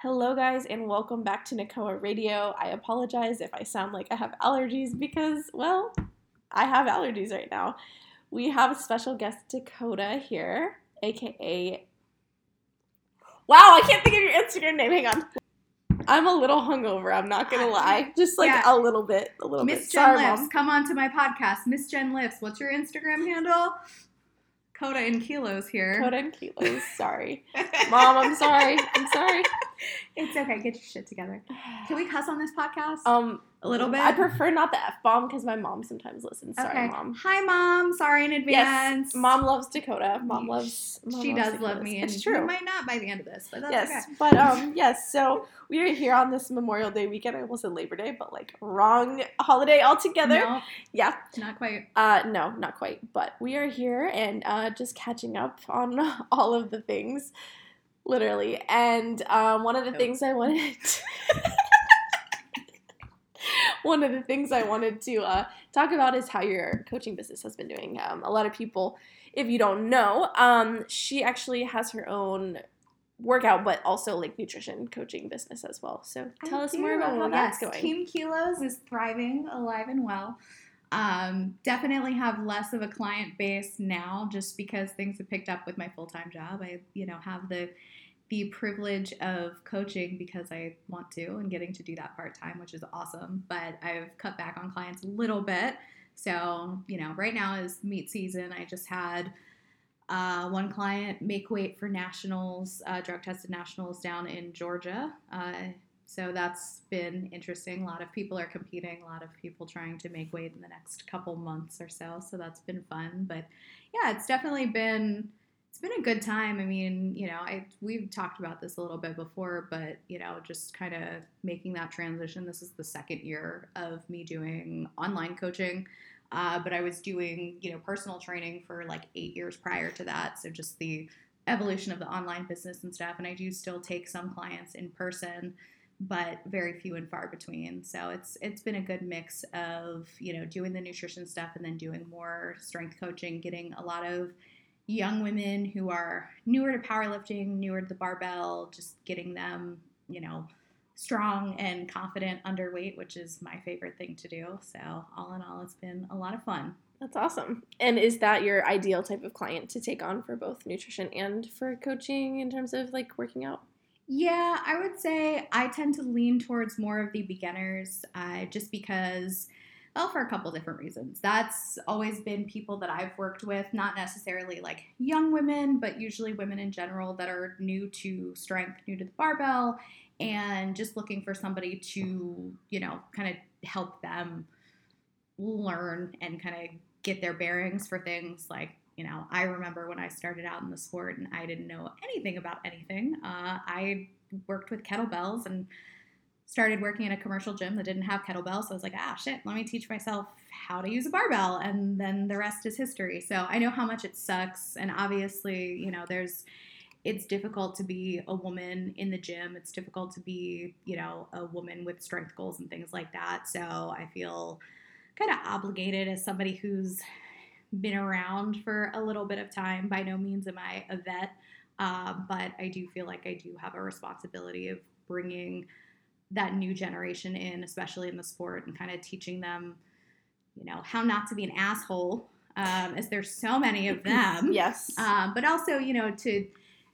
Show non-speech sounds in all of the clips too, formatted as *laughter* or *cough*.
Hello, guys, and welcome back to Nakoa Radio. I apologize if I sound like I have allergies because, well, I have allergies right now. We have a special guest, Dakota, here, aka. Wow, I can't think of your Instagram name. Hang on. I'm a little hungover. I'm not gonna *laughs* lie, just like Yeah. a little bit, a little bit. Miss Jen Sorry, Lifts, mom. come on to my podcast. Miss Jen Lifts. What's your Instagram handle? Kota in kilos here. Kota and kilos. Sorry, *laughs* mom. I'm sorry. I'm sorry. It's okay. Get your shit together. Can we cuss on this podcast? Um, a little bit. I prefer not the f bomb because my mom sometimes listens. Sorry, okay. mom. Hi, mom. Sorry in advance. Yes, mom loves Dakota. Mom loves. Mom she loves does love me, It's true. might not by the end of this, but that's yes, okay. but um, *laughs* yes. So we are here on this Memorial Day weekend. I almost said Labor Day, but like wrong holiday altogether. No, Yeah. not quite. Uh, no, not quite. But we are here and uh, just catching up on *laughs* all of the things, literally. And um, one of the Oh. things I wanted. *laughs* *laughs* one of the things I wanted to uh, talk about is how your coaching business has been doing. Um, a lot of people, if you don't know, um, she actually has her own workout, but also like nutrition coaching business as well. So tell I us more about do. how that's Yes, going. Team Kilos is thriving, alive and well. Um, definitely have less of a client base now, just because things have picked up with my full time job. I, you know, have the the privilege of coaching because I want to and getting to do that part time, which is awesome. But I've cut back on clients a little bit. So, you know, right now is meet season. I just had uh, one client make weight for nationals, uh, drug tested nationals down in Georgia. Uh, so that's been interesting. A lot of people are competing, a lot of people trying to make weight in the next couple months or so. So that's been fun. But yeah, it's definitely been it's been a good time. I mean, you know, I we've talked about this a little bit before, but you know, just kind of making that transition. This is the second year of me doing online coaching. Uh, but I was doing, you know, personal training for like eight years prior to that. So just the evolution of the online business and stuff. And I do still take some clients in person, but very few and far between. So it's it's been a good mix of, you know, doing the nutrition stuff and then doing more strength coaching, getting a lot of young women who are newer to powerlifting, newer to the barbell, just getting them, you know, strong and confident underweight, which is my favorite thing to do. So, all in all, it's been a lot of fun. That's awesome. And is that your ideal type of client to take on for both nutrition and for coaching in terms of like working out? Yeah, I would say I tend to lean towards more of the beginners uh, just because, well, for a couple different reasons. That's always been people that I've worked with, not necessarily like young women, but usually women in general that are new to strength, new to the barbell, and just looking for somebody to, you know, kind of help them learn and kind of get their bearings for things like you know i remember when i started out in the sport and i didn't know anything about anything uh, i worked with kettlebells and started working in a commercial gym that didn't have kettlebells. So i was like ah shit let me teach myself how to use a barbell. And then the rest is history. So i know how much it sucks. And obviously you know there's it's difficult to be a woman in the gym. It's difficult to be you know a woman with strength goals and things like that. So i feel kind of obligated as somebody who's been around for a little bit of time. By no means am I a vet, uh, but I do feel like I do have a responsibility of bringing that new generation in, especially in the sport, and kind of teaching them, you know, how not to be an asshole, um, as there's so many of them. *laughs* Yes. Um, but also, you know, to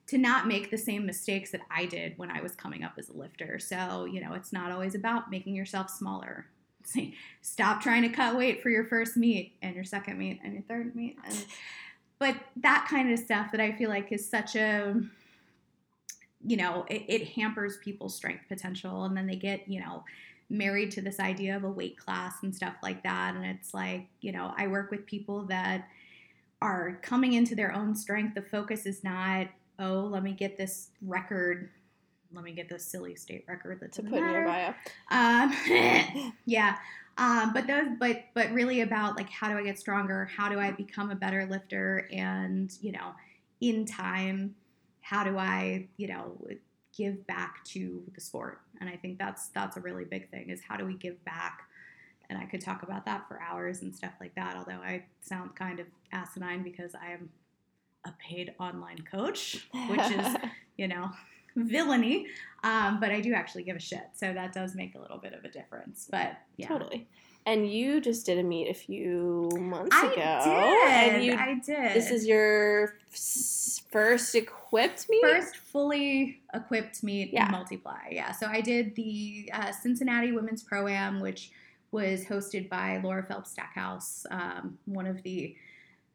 to not make the same mistakes that I did when I was coming up as a lifter. So, you know, it's not always about making yourself smaller. *laughs* Say, Stop trying to cut weight for your first meet and your second meet and your third meet. And, but that kind of stuff that I feel like is such a, you know, it, it hampers people's strength potential. And then they get, you know, married to this idea of a weight class and stuff like that. And it's like, you know, I work with people that are coming into their own strength. The focus is not, oh, let me get this record. Let me get this silly state record that's to put in your matter. bio. Um, *laughs* *laughs* yeah. Um, but those, but but really about like how do I get stronger? How do I become a better lifter? And you know, in time, how do I you know give back to the sport? And I think that's that's a really big thing is how do we give back? And I could talk about that for hours and stuff like that. Although I sound kind of asinine because I am a paid online coach, which is *laughs* you know villainy. Um, but I do actually give a shit, so that does make a little bit of a difference. But yeah, Totally. And you just did a meet a few months I ago. did. And you, I did. this is your first equipped meet? first fully equipped meet Yeah. in multiply. Yeah, so I did the uh, Cincinnati Women's Pro Am, which was hosted by Laura Phelps Stackhouse, um, one of the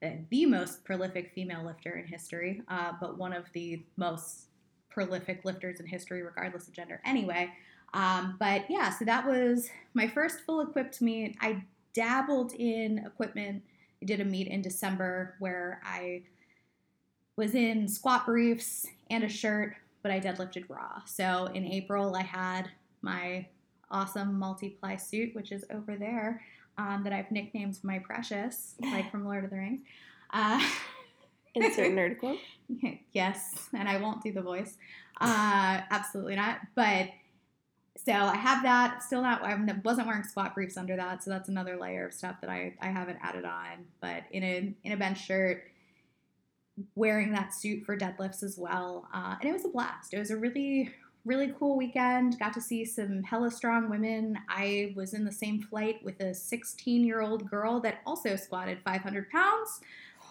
uh, the most prolific female lifter in history, uh, but one of the most prolific lifters in history, regardless of gender. Anyway, um, but yeah, so that was my first full equipped meet. I dabbled in equipment. I did a meet in December where I was in squat briefs and a shirt, but I deadlifted raw. So in April, I had my awesome multiply suit, which is over there, um, that I've nicknamed my precious, like from Lord of the Rings. Uh, *laughs* Insert nerd quote. *laughs* yes, and I won't do the voice. Uh, absolutely not. But so I have that. Still not. I wasn't wearing squat briefs under that, so that's another layer of stuff that I, I haven't added on. But in a in a bench shirt, wearing that suit for deadlifts as well, uh, and it was a blast. It was a really really cool weekend. Got to see some hella strong women. I was in the same flight with a 16 year old girl that also squatted 500 pounds.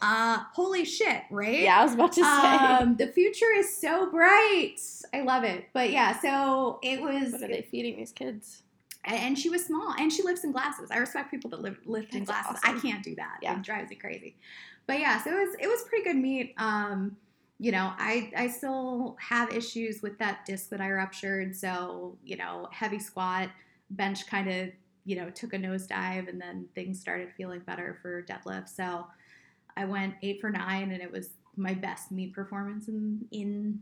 Uh, holy shit, right? Yeah, I was about to say. Um, the future is so bright. I love it. But yeah, so it was, what are they feeding these kids? and she was small, and she lifts in glasses. I respect people that live, lift in glasses. awesome. I can't do that. Yeah. It drives me crazy. But yeah, so it was it was pretty good meet. Um, you know, I I still have issues with that disc that I ruptured. So you know, heavy squat, bench kind of you know took a nosedive, and then things started feeling better for deadlift. So I went eight for nine, and it was my best meet performance in in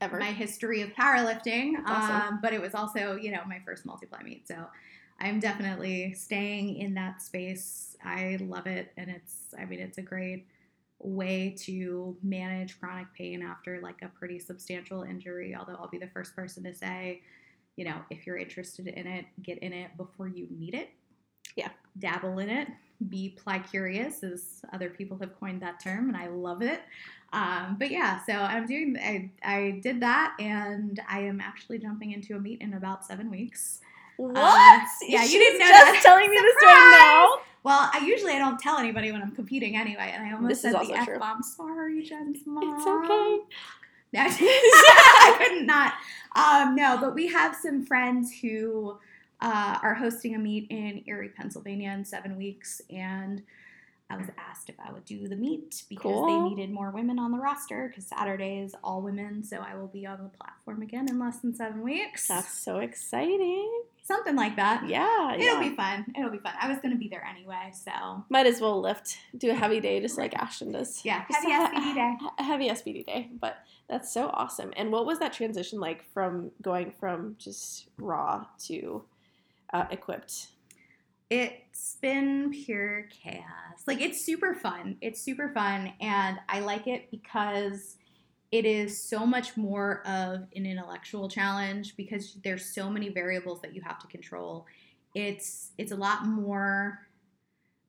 Ever. my history of powerlifting. Awesome. Um, but it was also, you know, my first multiply meet. So I'm definitely staying in that space. I love it. And it's, I mean, it's a great way to manage chronic pain after like a pretty substantial injury. Although I'll be the first person to say, you know, if you're interested in it, get in it before you need it. Yeah. Dabble in it. Be ply curious, as other people have coined that term, and I love it. Um, but yeah, so I'm doing. I I did that, and I am actually jumping into a meet in about seven weeks. what? yeah, you She's didn't know just that. telling me this right now. Well, I usually I don't tell anybody when I'm competing anyway, and I almost This said the f bomb. Sorry, Jen's mom. It's okay. *laughs* I couldn't not. Um, no, but we have some friends who uh, are hosting a meet in Erie, Pennsylvania in seven weeks, and I was asked if I would do the meet because they needed more women on the roster because Saturday is all women, so I will be on the platform again in less than seven weeks. That's so exciting. Something like that. Yeah, It'll yeah. be fun. It'll be fun. I was going to be there anyway, so Might as well lift, do a heavy day just like Ashton does. yeah, Just heavy SBD day. heavy SBD day, but that's so awesome. And what was that transition like from going from just raw to uh, equipped? It's been pure chaos. Like it's super fun. It's super fun and I like it because it is so much more of an intellectual challenge because there's so many variables that you have to control. It's it's a lot more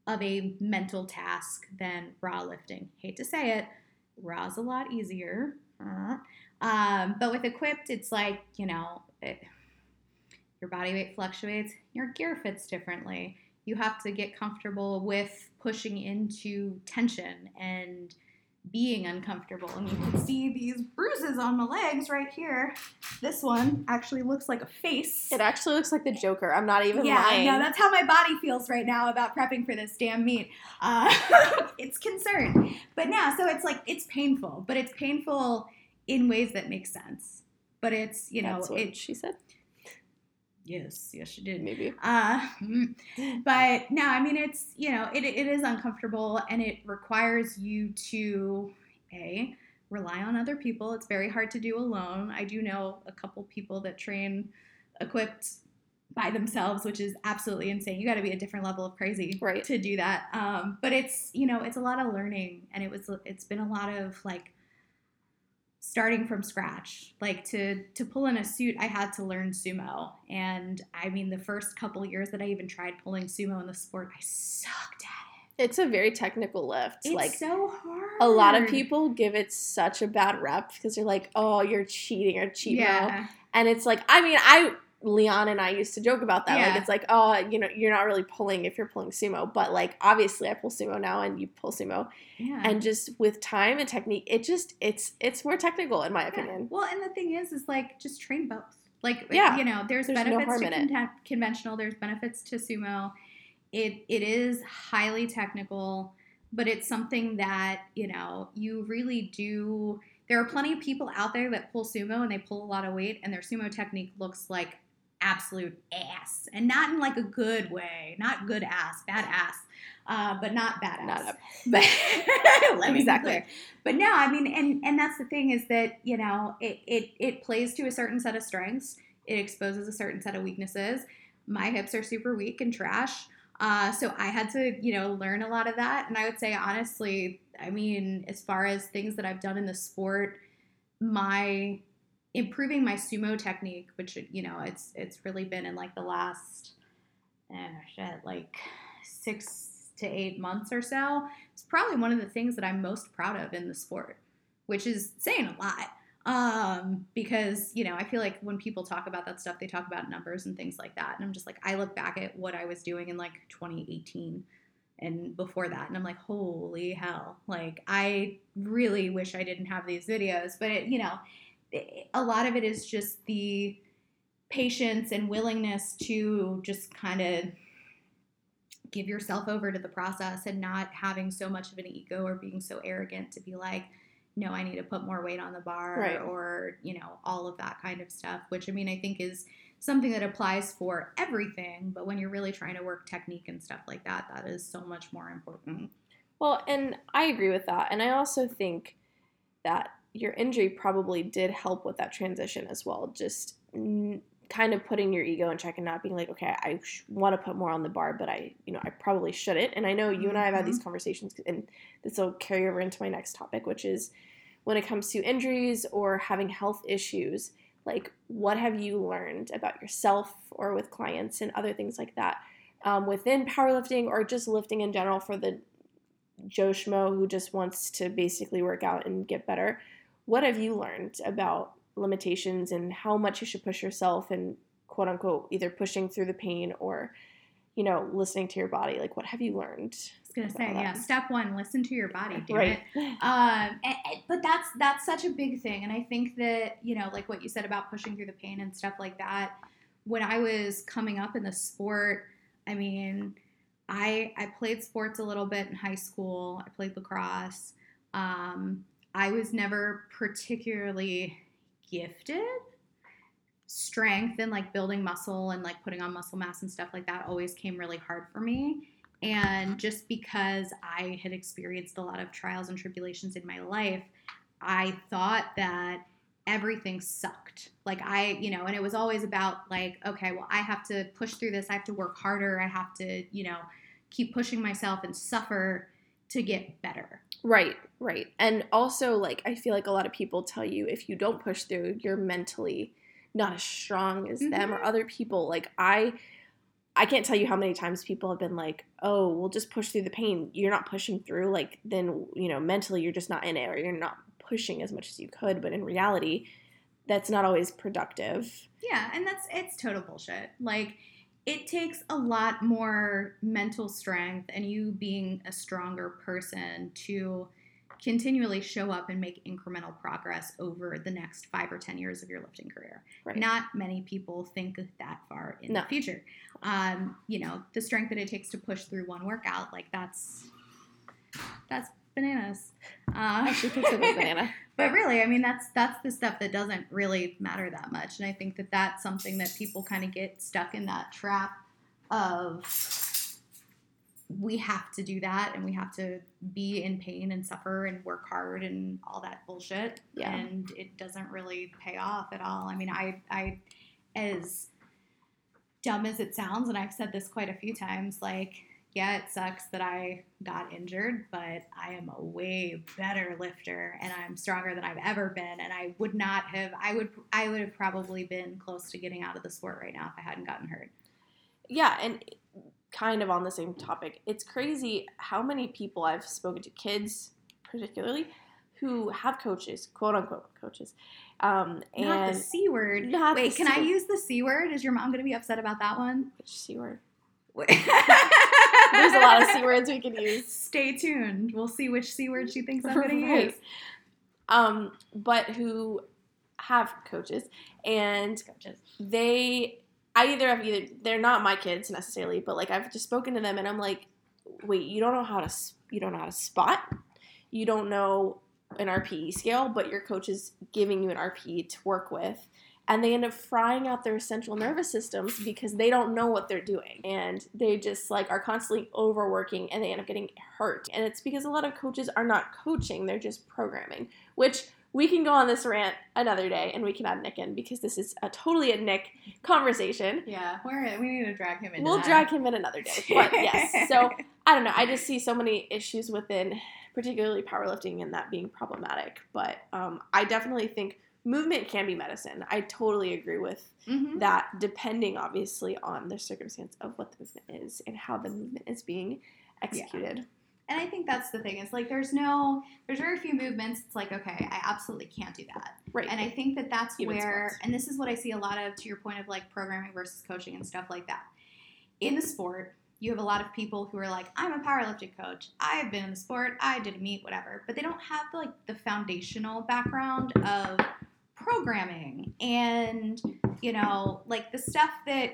of a mental task than raw lifting. Hate to say it, raw's a lot easier. Uh, Um, but with equipped, it's like, you know, it, your body weight fluctuates, your gear fits differently. You have to get comfortable with pushing into tension and being uncomfortable. And you can see these bruises on my legs right here. This one actually looks like a face. It actually looks like the Joker. I'm not even yeah, lying. no, that's how my body feels right now about prepping for this damn meet. Uh, *laughs* it's concerned. But now, so it's like, it's painful, but it's painful in ways that make sense. But it's, you know, That's what it, she said. Yes, yes, she did. Maybe. Uh, *laughs* but no, I mean it's you know it, it is uncomfortable and it requires you to a rely on other people. It's very hard to do alone. I do know a couple people that train equipped by themselves, which is absolutely insane. You got to be a different level of crazy Right. to do that. Um, but it's you know it's a lot of learning and it was it's been a lot of like starting from scratch like to to pull in a suit i had to learn sumo and i mean the first couple years that i even tried pulling sumo in the sport i sucked at it It's a very technical lift. It's like so hard. a lot of people give it such a bad rep because they're like, "Oh, you're cheating or cheat mo." Yeah. And it's like, I mean, I Leon and I used to joke about that. Yeah. Like it's like, oh, you know, you're not really pulling if you're pulling sumo, but like obviously I pull sumo now and you pull sumo. Yeah. And just with time and technique, it just it's it's more technical in my Yeah. opinion. Well, and the thing is, is like just train both. Like, Yeah. you know, there's, There's no benefits harm to it. conventional. There's benefits to sumo. It it is highly technical, but it's something that you know you really do. There are plenty of people out there that pull sumo and they pull a lot of weight, and their sumo technique looks like absolute ass, and not in like a good way, not good ass, bad ass, uh, but not bad ass. Not *laughs* But let me Exactly. But no, I mean, and and that's the thing is that you know it it it plays to a certain set of strengths. It exposes a certain set of weaknesses. My hips are super weak and trash. Uh, so I had to, you know, learn a lot of that. And I would say, honestly, I mean, as far as things that I've done in the sport, my improving my sumo technique, which you know, it's it's really been in like the last, eh, shit, like six to eight months or so. It's probably one of the things that I'm most proud of in the sport, which is saying a lot. Um, because you know, I feel like when people talk about that stuff, they talk about numbers and things like that, and I'm just like, I look back at what I was doing in like 2018 and before that, and I'm like, holy hell! Like, I really wish I didn't have these videos, but it, you know, a lot of it is just the patience and willingness to just kind of give yourself over to the process and not having so much of an ego or being so arrogant to be like no i need to put more weight on the bar Right. or you know all of that kind of stuff which i mean i think is something that applies for everything but when you're really trying to work technique and stuff like that that is so much more important Well, and I agree with that. And I also think that your injury probably did help with that transition as well. Just mm, kind of putting your ego in check and not being like, okay, I sh- want to put more on the bar, but I, you know, I probably shouldn't. And I know you and I have had these conversations, and this will carry over into my next topic, which is when it comes to injuries or having health issues. Like, what have you learned about yourself or with clients and other things like that um, within powerlifting or just lifting in general for the Joe Schmo who just wants to basically work out and get better. What have you learned about limitations and how much you should push yourself and quote unquote either pushing through the pain or, you know, listening to your body? Like, what have you learned? i was gonna say yeah step one listen to your body damn right. it um, and- and- but that's that's such a big thing and i think that you know like what you said about pushing through the pain and stuff like that when i was coming up in the sport i mean i i played sports a little bit in high school i played lacrosse um, i was never particularly gifted strength and like building muscle and like putting on muscle mass and stuff like that always came really hard for me and just because I had experienced a lot of trials and tribulations in my life, I thought that everything sucked. Like I, you know, and it was always about like, okay, well, I have to push through this. I have to work harder. I have to, you know, keep pushing myself and suffer to get better. Right, right. And also, like, I feel like a lot of people tell you if you don't push through, you're mentally not as strong as them or Mhm. other people. Like, I. I can't tell you how many times people have been like, "Oh, we'll just push through the pain. You're not pushing through. Like, then you know, mentally, you're just not in it, or you're not pushing as much as you could. But in reality, that's not always productive. Yeah, and that's it's total bullshit. Like it takes a lot more mental strength and you being a stronger person to continually show up and make incremental progress over the next 5 or 10 years of your lifting career. Right. Not many people think that far in No. the future. Um, you know, the strength that it takes to push through one workout, like that's that's bananas. Uh, Actually, consider it banana. *laughs* but really, I mean, that's that's the stuff that doesn't really matter that much, and I think that that's something that people kind of get stuck in that trap of we have to do that and we have to be in pain and suffer and work hard and all that bullshit Yeah. and it doesn't really pay off at all i mean i i as dumb as it sounds and i've said this quite a few times like yeah it sucks that i got injured but i am a way better lifter and i'm stronger than i've ever been and i would not have i would i would have probably been close to getting out of the sport right now if i hadn't gotten hurt yeah and kind of on the same topic. It's crazy how many people I've spoken to, kids particularly, who have coaches, quote unquote coaches. Um, and Not the c word. Not Wait, can C I use the c word? Is your mom going to be upset about that one? which C word? *laughs* There's a lot of C words we can use. Stay tuned. We'll see which c word she thinks I'm going to use. Um, but who have coaches and Coaches. they I either have either they're not my kids necessarily, but like I've just spoken to them and I'm like, wait, you don't know how to you don't know how to spot, you don't know an RPE scale, but your coach is giving you an RPE to work with, and they end up frying out their central nervous systems because they don't know what they're doing, and they just like are constantly overworking and they end up getting hurt, and it's because a lot of coaches are not coaching, they're just programming, which we can go on this rant another day and we can add Nick in because this is a totally a Nick conversation. Yeah, we're, we need to drag him in. We'll drag him in another day. But *laughs* yes, so I don't know. I just see so many issues within, particularly powerlifting, and that being problematic. But um, I definitely think movement can be medicine. I totally agree with Mhm. that, depending obviously on the circumstance of what the movement is and how the movement is being executed. And I think that's the thing. Is like there's no, there's very few movements. It's like okay, I absolutely can't do that. Right. And I think that that's Even where, sports. and this is what I see a lot of to your point of like programming versus coaching and stuff like that. In the sport, you have a lot of people who are like, I'm a powerlifting coach. I've been in the sport. I did a meet, whatever. But they don't have like the foundational background of programming and, you know, like the stuff that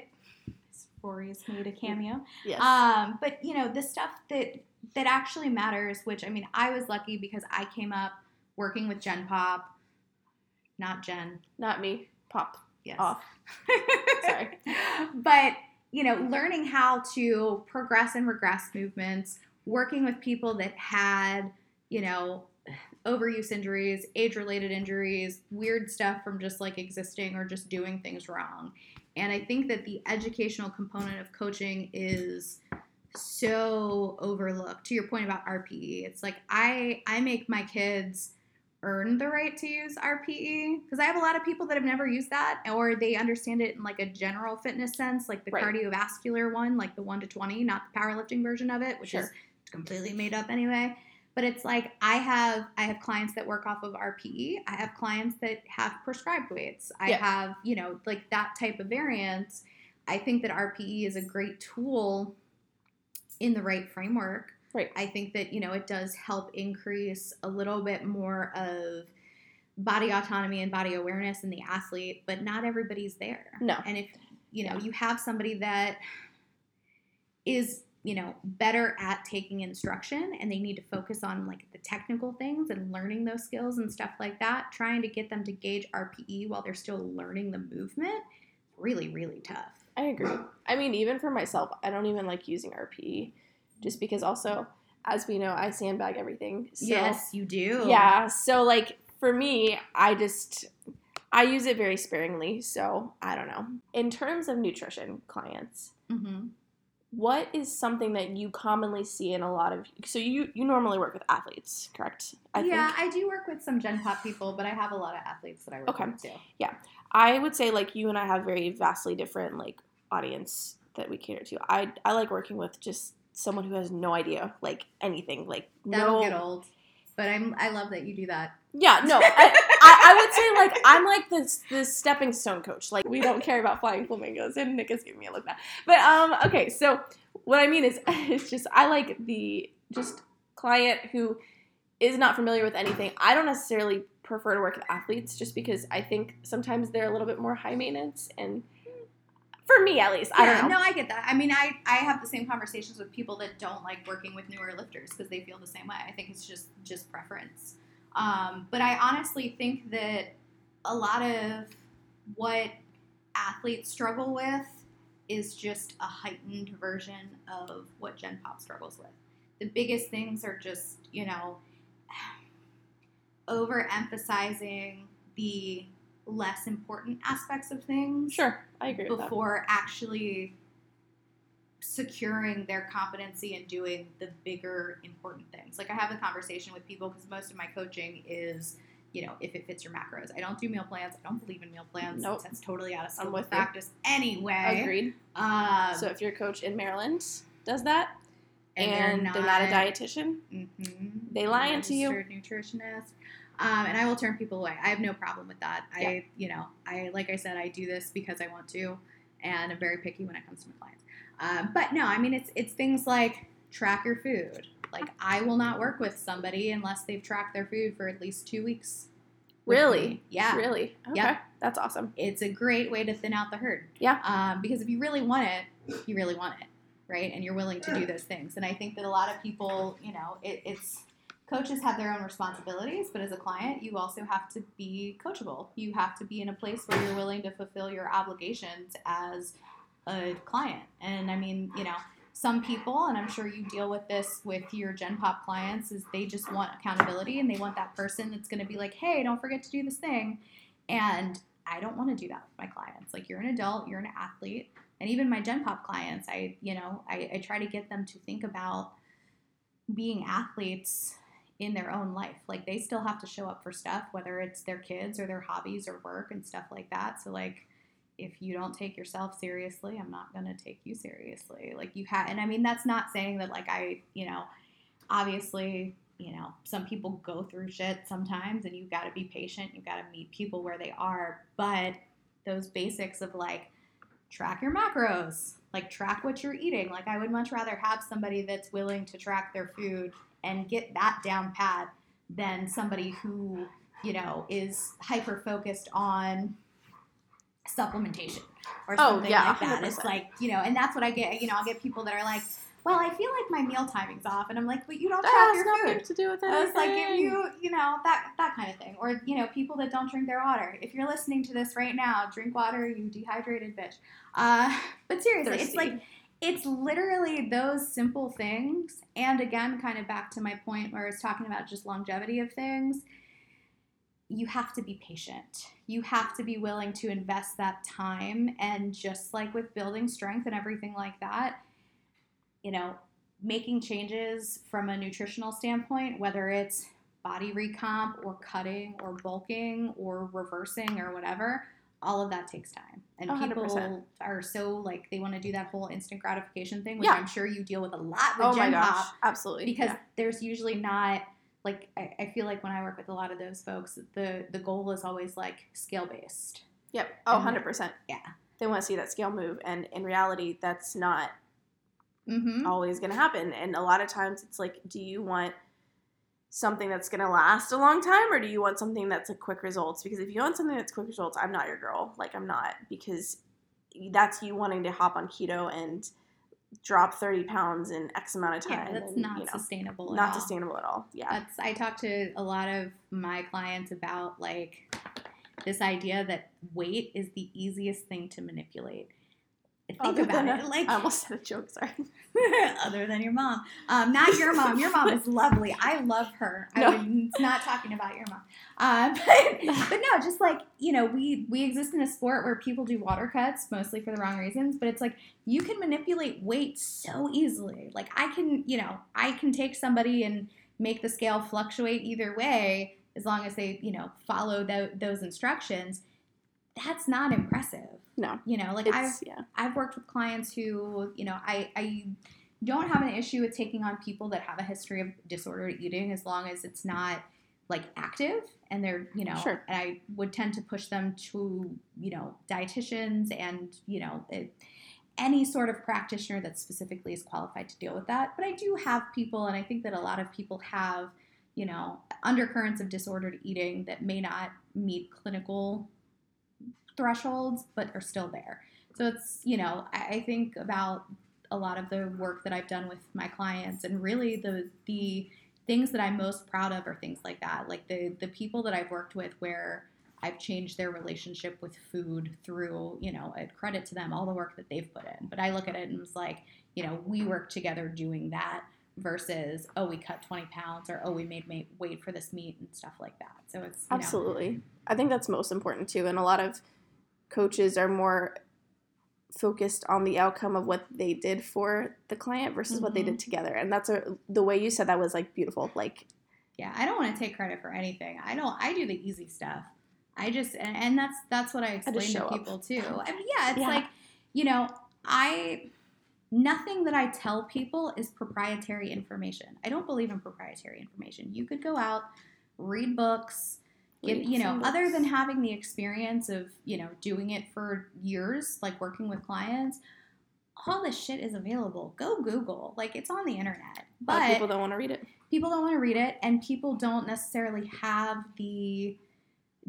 Rory's made a cameo. yes. Um, but you know, the stuff that that actually matters, which I mean, I was lucky because I came up working with Gen Pop, not Jen. Not me. Pop Yes. off. *laughs* Sorry. but you know, learning how to progress and regress movements, working with people that had, you know, overuse injuries, age related injuries, weird stuff from just like existing or just doing things wrong. And I think that the educational component of coaching is so overlooked. To your point about RPE, it's like I I make my kids earn the right to use RPE because I have a lot of people that have never used that or they understand it in like a general fitness sense, like the Right. cardiovascular one, like the 1 to 20, not the powerlifting version of it, which is completely made up anyway. But it's like I have I have clients that work off of RPE. I have clients that have prescribed weights. I Yeah. have, you know, like that type of variance. I think that RPE is a great tool in the right framework. Right. I think that, you know, it does help increase a little bit more of body autonomy and body awareness in the athlete, but not everybody's there. No. And if, you know, Yeah. you have somebody that is, you know, better at taking instruction and they need to focus on like the technical things and learning those skills and stuff like that, trying to get them to gauge RPE while they're still learning the movement, really, really tough. I agree. I mean, even for myself, I don't even like using RPE just because also, as we know, I sandbag everything. So, yes, you do. Yeah. So, like, for me, I just, I use it very sparingly. So, I don't know. In terms of nutrition clients, hmm what is something that you commonly see in a lot of, so you, you normally work with athletes, correct? I yeah, think. I do work with some Gen Pop people, but I have a lot of athletes that I work Okay. with too. Yeah i would say like you and I have very vastly different like audience that we cater to. I I like working with just someone who has no idea like anything like That'll no get old. But I'm I love that you do that. yeah no I, *laughs* I, I would say like I'm like this this stepping stone coach like we don't care about flying flamingos and Nick is giving me a look now but um okay so what I mean is *laughs* it's just I like the just client who is not familiar with anything I don't necessarily prefer to work with athletes just because I think sometimes they're a little bit more high maintenance and for me at least I Yeah, don't know No, I get that. I mean, I I have the same conversations with people that don't like working with newer lifters because they feel the same way. I think it's just just preference. Um, but I honestly think that a lot of what athletes struggle with is just a heightened version of what Gen Pop struggles with. The biggest things are just, you know, *sighs* overemphasizing the less important aspects of things sure I agree with that before actually securing their competency and doing the bigger important things. Like I have a conversation with people because most of my coaching is you know, if it fits your macros. I don't do meal plans. I don't believe in meal plans. Nope. That's totally out of I'm scope with of you. practice anyway. Agreed. Um, So if your coach in Maryland does that and and, they're they're, not, a not- dietitian, Mhm. They lying to you. Nutritionist. Um, and I will turn people away. I have no problem with that. I, you know, I like I said, I do this because I want to, and I'm very picky when it comes to my clients. Um, but no, I mean, it's it's things like track your food. Like I will not work with somebody unless they've tracked their food for at least two weeks. really. Yeah. really, okay, Yeah. that's awesome. It's a great way to thin out the herd. Yeah. Um, because if you really want it, you really want it, right? And you're willing to do those things. And I think that a lot of people, you know, it, it's coaches have their own responsibilities, but as a client, you also have to be coachable. You have to be in a place where you're willing to fulfill your obligations as a client. And I mean, you know, some people, and I'm sure you deal with this with your Gen Pop clients, is they just want accountability and they want that person that's going to be like, hey, don't forget to do this thing. And I don't want to do that with my clients. Like, you're an adult, you're an athlete. And even my Gen Pop clients, I, you know, I, I try to get them to think about being athletes in their own life. Like, they still have to show up for stuff, whether it's their kids or their hobbies or work and stuff like that. So, like, if you don't take yourself seriously, I'm not going to take you seriously. Like you have, and I mean, that's not saying that like I, you know, obviously, you know, some people go through shit sometimes and you've got to be patient. You've got to meet people where they are. But those basics of like track your macros, like track what you're eating. Like I would much rather have somebody that's willing to track their food and get that down pat than somebody who, you know, is hyper focused on supplementation or Oh, something yeah, like that. It's 100%. like, you know, and that's what I get, you know, I'll get people that are like, well, I feel like my meal timing's off. And I'm like, but you don't track That has your nothing food. to do with I It's like, if you, you know, that that kind of thing, or you know, people that don't drink their water. If you're listening to this right now, drink water, you dehydrated bitch. Uh, *laughs* but seriously, it's like it's literally those simple things. And again, kind of back to my point where I was talking about just longevity of things. You have to be patient. You have to be willing to invest that time. And just like with building strength and everything like that, you know, making changes from a nutritional standpoint, whether it's body recomp or cutting or bulking or reversing or whatever, all of that takes time. And Oh, people 100%. are so like they want to do that whole instant gratification thing, which Yeah. I'm sure you deal with a lot with oh my Gen gosh, Pop absolutely. because yeah. there's usually not like I, I feel like when I work with a lot of those folks, the the goal is always like scale based. Yep. Oh, 100%. Yeah. They want to see that scale move. And in reality, that's not Mm-hmm. always going to happen. And a lot of times it's like, do you want something that's going to last a long time or do you want something that's a quick results? Because if you want something that's quick results, I'm not your girl. Like, I'm not because that's you wanting to hop on keto and drop 30 pounds in X amount of time. Yeah, that's and, not you know, sustainable. at not all. sustainable at all. Yeah. That's I talk to a lot of my clients about like this idea that weight is the easiest thing to manipulate. Think Other about it, a- *laughs* like I almost said a joke, sorry. *laughs* other than your mom, um, not your mom. Your mom is lovely. I love her. No. I am not talking about your mom, uh, *laughs* but, but no, just like you know, we we exist in a sport where people do water cuts mostly for the wrong reasons. But it's like you can manipulate weight so easily. Like I can, you know, I can take somebody and make the scale fluctuate either way as long as they, you know, follow tho- those instructions. That's not impressive. No. You know, like I've yeah. I've worked with clients who, you know, I, I don't have an issue with taking on people that have a history of disordered eating as long as it's not like active and they're, you know, Sure. and I would tend to push them to, you know, dietitians and, you know, it, any sort of practitioner that specifically is qualified to deal with that. But I do have people, and I think that a lot of people have, you know, undercurrents of disordered eating that may not meet clinical thresholds, but are still there. So it's, you know, I, I think about a lot of the work that I've done with my clients, and really the the things that I'm most proud of are things like that, like the the people that I've worked with where I've changed their relationship with food through, you know, a credit to them, all the work that they've put in. But I look at it and was like, you know, we work together doing that versus, oh, we cut 20 pounds or, oh, we made ma- weight for this meet and stuff like that. So it's, you know, Absolutely. I think that's most important too. And a lot of coaches are more focused on the outcome of what they did for the client versus what they did mm-hmm. together. And that's a the way you said that was like beautiful. Like Yeah, I don't want to take credit for anything. I don't. I do the easy stuff. I just and, and that's that's what I explain show to up. people too. *laughs* I mean, yeah, it's Yeah. like you know, I nothing that I tell people is proprietary information. I don't believe in proprietary information. You could go out, read books, get you know, other than having the experience of you know doing it for years, like working with clients. All this shit is available. Go Google. Like it's on the internet. But people don't want to read it. people don't want to read it and people don't necessarily have the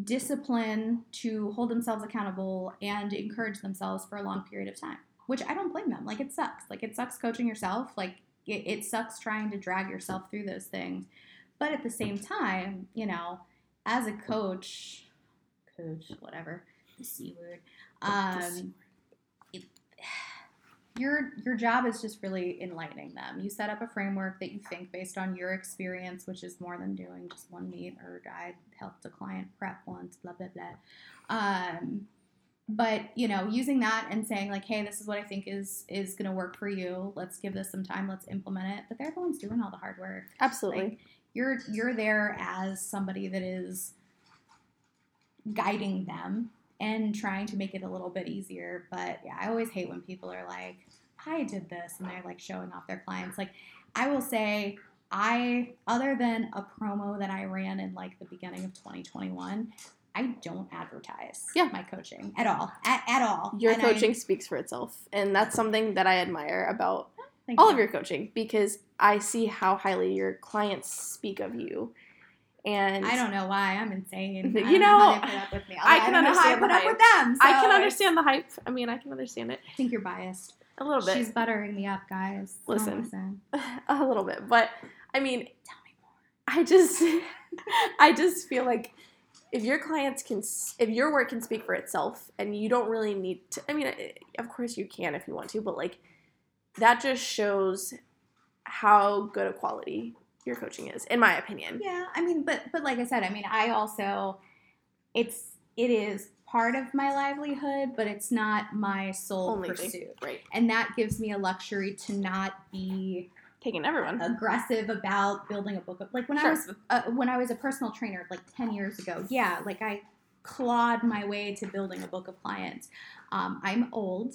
discipline to hold themselves accountable and encourage themselves for a long period of time which i don't blame them like it sucks like it sucks coaching yourself like it, it sucks trying to drag yourself through those things but at the same time you know as a coach coach whatever the c word um it, your your job is just really enlightening them. You set up a framework that you think based on your experience, which is more than doing just one meet or I helped a client prep once, blah blah blah. Um, but you know, using that and saying like, hey, this is what I think is is going to work for you. Let's give this some time. Let's implement it. But they're the ones doing all the hard work. Absolutely. Like, you're you're there as somebody that is guiding them and trying to make it a little bit easier. But yeah, I always hate when people are like, I did this and they're like showing off their clients. Like I will say I other than a promo that I ran in like the beginning of 2021, I don't advertise Yeah. my coaching at all. At, at all. your And I- coaching speaks for itself. And that's something that I admire about all you. of your coaching because I see how highly your clients speak of you. And I don't know why I'm insane. *laughs* You I know, they put up with me. I I can don't how I understand put the up hype. with them. I can understand the hype. I mean, I can understand it I think you're biased. a little bit. She's buttering me up, guys. Listen. listen. *laughs* a little bit. But I mean, Tell me more. I just *laughs* I just feel like if your clients can if your work can speak for itself and you don't really need to I mean, eh, of course you can if you want to, but like that just shows how good a quality your coaching is in my opinion. Yeah, I mean, but but like I said, I mean, I also it's it is part of my livelihood, but it's not my sole Only thing. pursuit. Right. And that gives me a luxury to not be Taking everyone. aggressive about building a book of like when I was uh, when I was a personal trainer like 10 years ago. Yeah, like I clawed my way to building a book of clients. Um, I'm old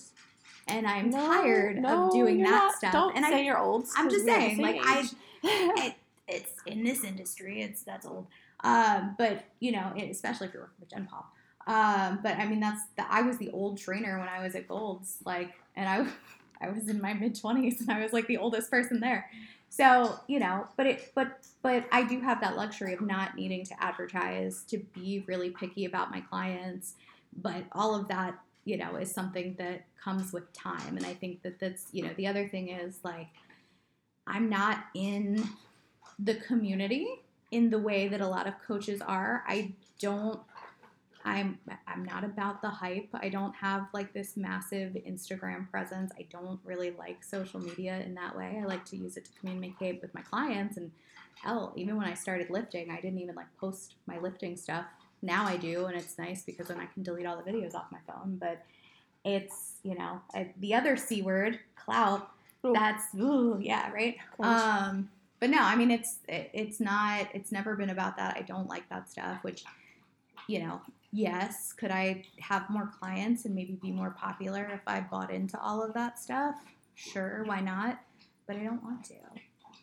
and I'm No, tired no, of doing that not. stuff. Don't and say I you're old. I'm just saying, like, I- it, *laughs* it's in this industry. It's that's old. Um, but you know, it, especially if you're working with Gen Pop. Um, but I mean, that's the, I was the old trainer when I was at Golds, like, and I I was in my mid twenties and I was like the oldest person there. So you know, but it but but I do have that luxury of not needing to advertise to be really picky about my clients. But all of that, you know, is something that comes with time, and I think that that's you know the other thing is like I'm not in the community in the way that a lot of coaches are. I don't I'm I'm not about the hype. I don't have like this massive Instagram presence. I don't really like social media in that way. I like to use it to communicate with my clients and hell, even when I started lifting, I didn't even like post my lifting stuff. Now I do and it's nice because then I can delete all the videos off my phone, but it's, you know, I, the other C word, clout, Ooh. that's ooh, yeah, right? Um, but no, I mean it's it, it's not it's never been about that. I don't like that stuff. Which, you know, yes, could I have more clients and maybe be more popular if I bought into all of that stuff? Sure, why not? But I don't want to,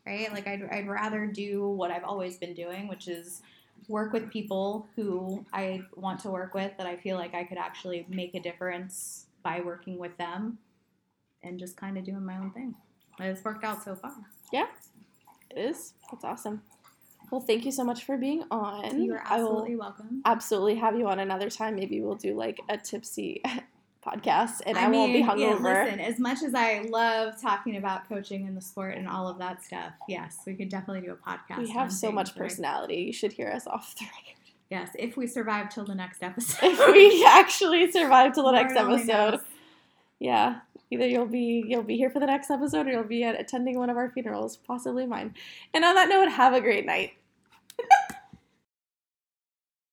right? Like I'd I'd rather do what I've always been doing, which is work with people who I want to work with that I feel like I could actually make a difference by working with them, and just kind of doing my own thing. And It's worked out so far. Yeah, it is. That's awesome. Well, thank you so much for being on. You are I will absolutely welcome. absolutely have you on another time. Maybe we'll do like a tipsy *laughs* podcast, and I, won't be yeah, hungover. listen, as much as I love talking about coaching and the sport and all of that stuff, yes, we could definitely do a podcast. we have so much personality. You should hear us off the record. Yes, if we survive till the next episode. if we actually survive till the next Lord only episode, yeah. Either you'll be you'll be here for the next episode, or you'll be at attending one of our funerals, possibly mine. And on that note, have a great night. *laughs*